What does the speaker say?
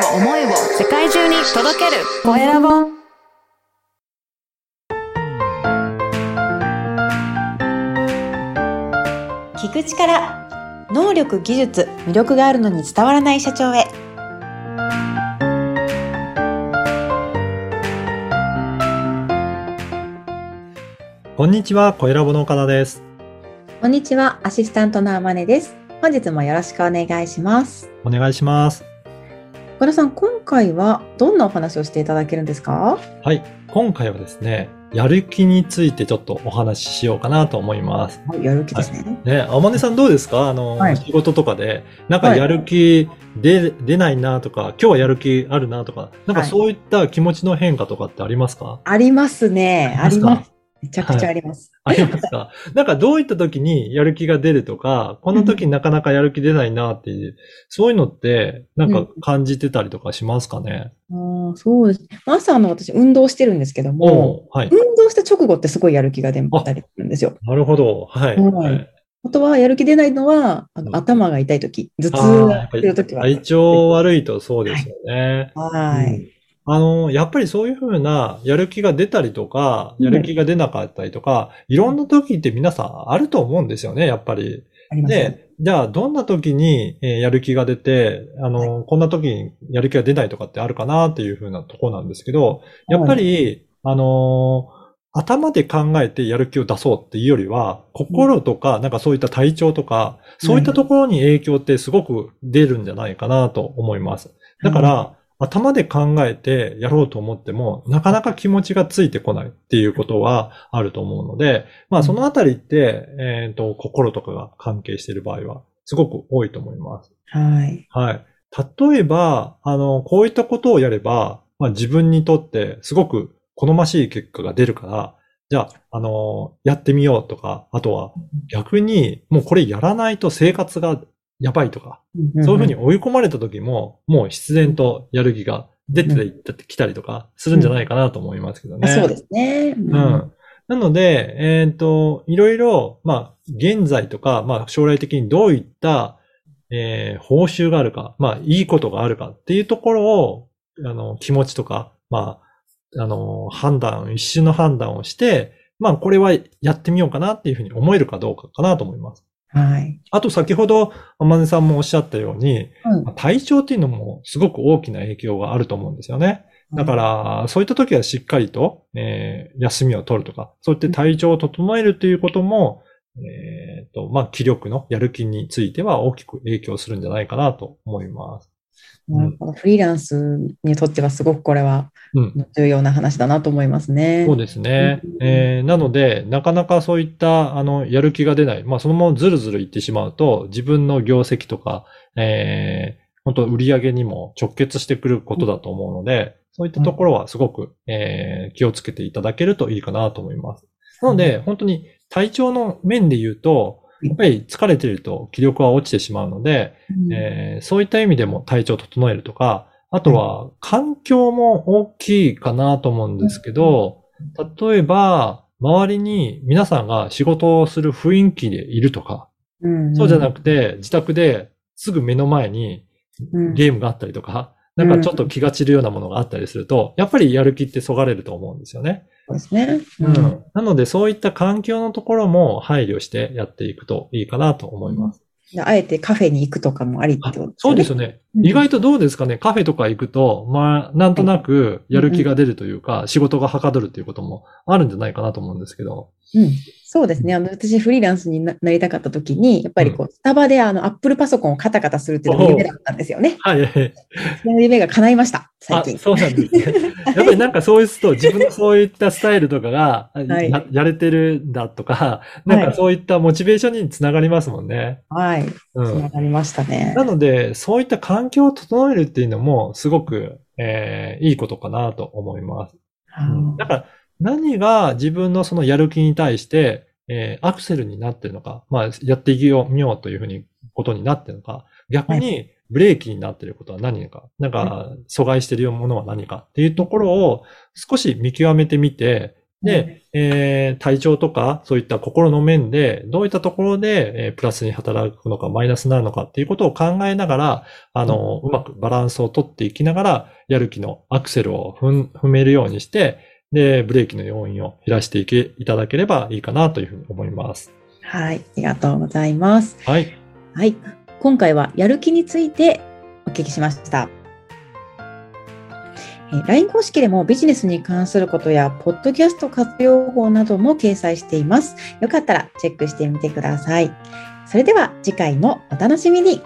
を思いを世界中に届ける。コエラボ聞く力能力技術魅力があるのに伝わらない社長へ。こんにちは、小ラボの岡田です。こんにちはアシスタントのあまねです。本日もよろしくお願いします。お願いします。小田さん今回はどんなお話をしていただけるんですか？はい、今回はですね、やる気についてちょっとお話ししようかなと思います。はいやる気ですね、ね、あまねさんどうですか？あの、はい。仕事とかで、なんかやる気で、出ないなとか、今日はやる気あるなとか、なんかはい。そういった気持ちの変化とかってありますか、ありますね。あありますめちゃくちゃあります、ありますか？なんかどういった時にやる気が出るとか、この時になかなかやる気出ないなっていう、そういうのって、なんか感じてたりとかしますかね、あーそうです朝あの私運動してるんですけどもおはい。運動した直後ってすごいやる気が出たりするんですよなるほど。はい。はいはいあとはやる気出ないのは、あうんの頭が痛い時、頭痛が出る時は。体調悪いとそうですよね。うんはい。あの、やっぱりそういうふうなやる気が出たりとか、やる気が出なかったりとか、いろんな時って皆さんあると思うんですよね、やっぱり。で、じゃあどんな時にえーやる気が出て、あの、こんな時にやる気が出ないとかってあるかなっていうふうなとこなんですけど、やっぱり、あのー頭で考えてやる気を出そうっていうよりは、心とか、なんかそういった体調とか、そういったところに影響ってすごく出るんじゃないかなと思います。だから、頭で考えてやろうと思っても、なかなか気持ちがついてこないっていうことはあると思うので、まあそのあたりって、えっ、と、心とかが関係している場合は、すごく多いと思います。はい。はい。例えば、あの、こういったことをやれば、まあ自分にとってすごく好ましい結果が出るから、じゃあ、あの、やってみようとか、あとは逆に、もうこれやらないと生活がやばいとか、そういうふうに追い込まれた時も、もう必然とやる気が出てきたりとかするんじゃないかなと思いますけどね。あそうですね。ううん。なので、えっ、と、いろいろ、まあ、現在とか、まあ、将来的にどういった、えー報酬があるか、まあ、いいことがあるかっていうところを、あの、気持ちとか、まあ、あの、判断、一瞬の判断をして、まあ、これはやってみようかなっていうふうに思えるかどうかかなと思います。はい。あと、先ほど、天音さんもおっしゃったように、うん体調っていうのもすごく大きな影響があると思うんですよね。だか、ら、そういった時はしっかりと、えー休みを取るとか、そういった体調を整えるということも、えっ、と、まあ、気力のやる気については大きく影響するんじゃないかなと思います。なるほどフリーランスにとってはすごくこれはうん。重要な話だなと思いますね。そうですねうん。えーなので、なかなかそういった、あの、やる気が出ない。まあ、そのままずるずるいってしまうと、自分の業績とか、えー本当売り上げにも直結してくることだと思うので、そういったところはすごく、えー気をつけていただけるといいかなと思います。なので、本当に体調の面で言うと、やっぱり疲れていると気力は落ちてしまうので、うん。えーそういった意味でも体調を整えるとか、あとは環境も大きいかなと思うんですけど、例えば、周りに皆さんが仕事をする雰囲気でいるとか、うん。そうじゃなくて自宅ですぐ目の前にうん。ゲームがあったりとか、なんかちょっと気が散るようなものがあったりすると、やっぱりやる気ってそがれると思うんですよね。そうですね。うん。なのでそういった環境のところも配慮してやっていくといいかなと思います。であえてカフェに行くとかもありってあことそうですよね。うん意外とどうですかねカフェとか行くと、まあ、なんとなくやる気が出るというか、仕事がはかどるっていうこともあるんじゃないかなと思うんですけど。うん、そうですね。あの、私、フリーランスにななりたかった時に、やっぱりこう、スタバであの、アップルパソコンをカタカタするっていうのが夢だったんですよね。はいはいはい。その夢が叶いました、最あ、近。そうなんですね。やっぱりなんかそういうと、自分のそういったスタイルとかが、はいややれてるんだとか、なんかそういったモチベーションにつながりますもんね。はい。うつん。ながりましたね。なので、そういった環境を整えるっていうのも、すごく、えーいいことかなと思います。うんだから、何が自分のそのやる気に対して、えーアクセルになってるのか、まあ、やっていきよう、みようというふうに、ことになってるのか、逆にブレーキになっていることは何か、なんか、阻害しているものは何かっていうところを少し見極めてみて、で、えー体調とか、そういった心の面で、どういったところで、えープラスに働くのか、マイナスになるのかっていうことを考えながら、あの、うまくバランスを取っていきながら、やる気のアクセルを踏めるようにして、で、ブレーキの要因を減らしていけ、いただければいいかなというふうに思います。はい。ありがとうございます。はい。はい。今回はやる気についてお聞きしました。えー LINE 公式でもビジネスに関することや、ポッドキャスト活用法なども掲載しています。よかったらチェックしてみてください。それでは次回もお楽しみに。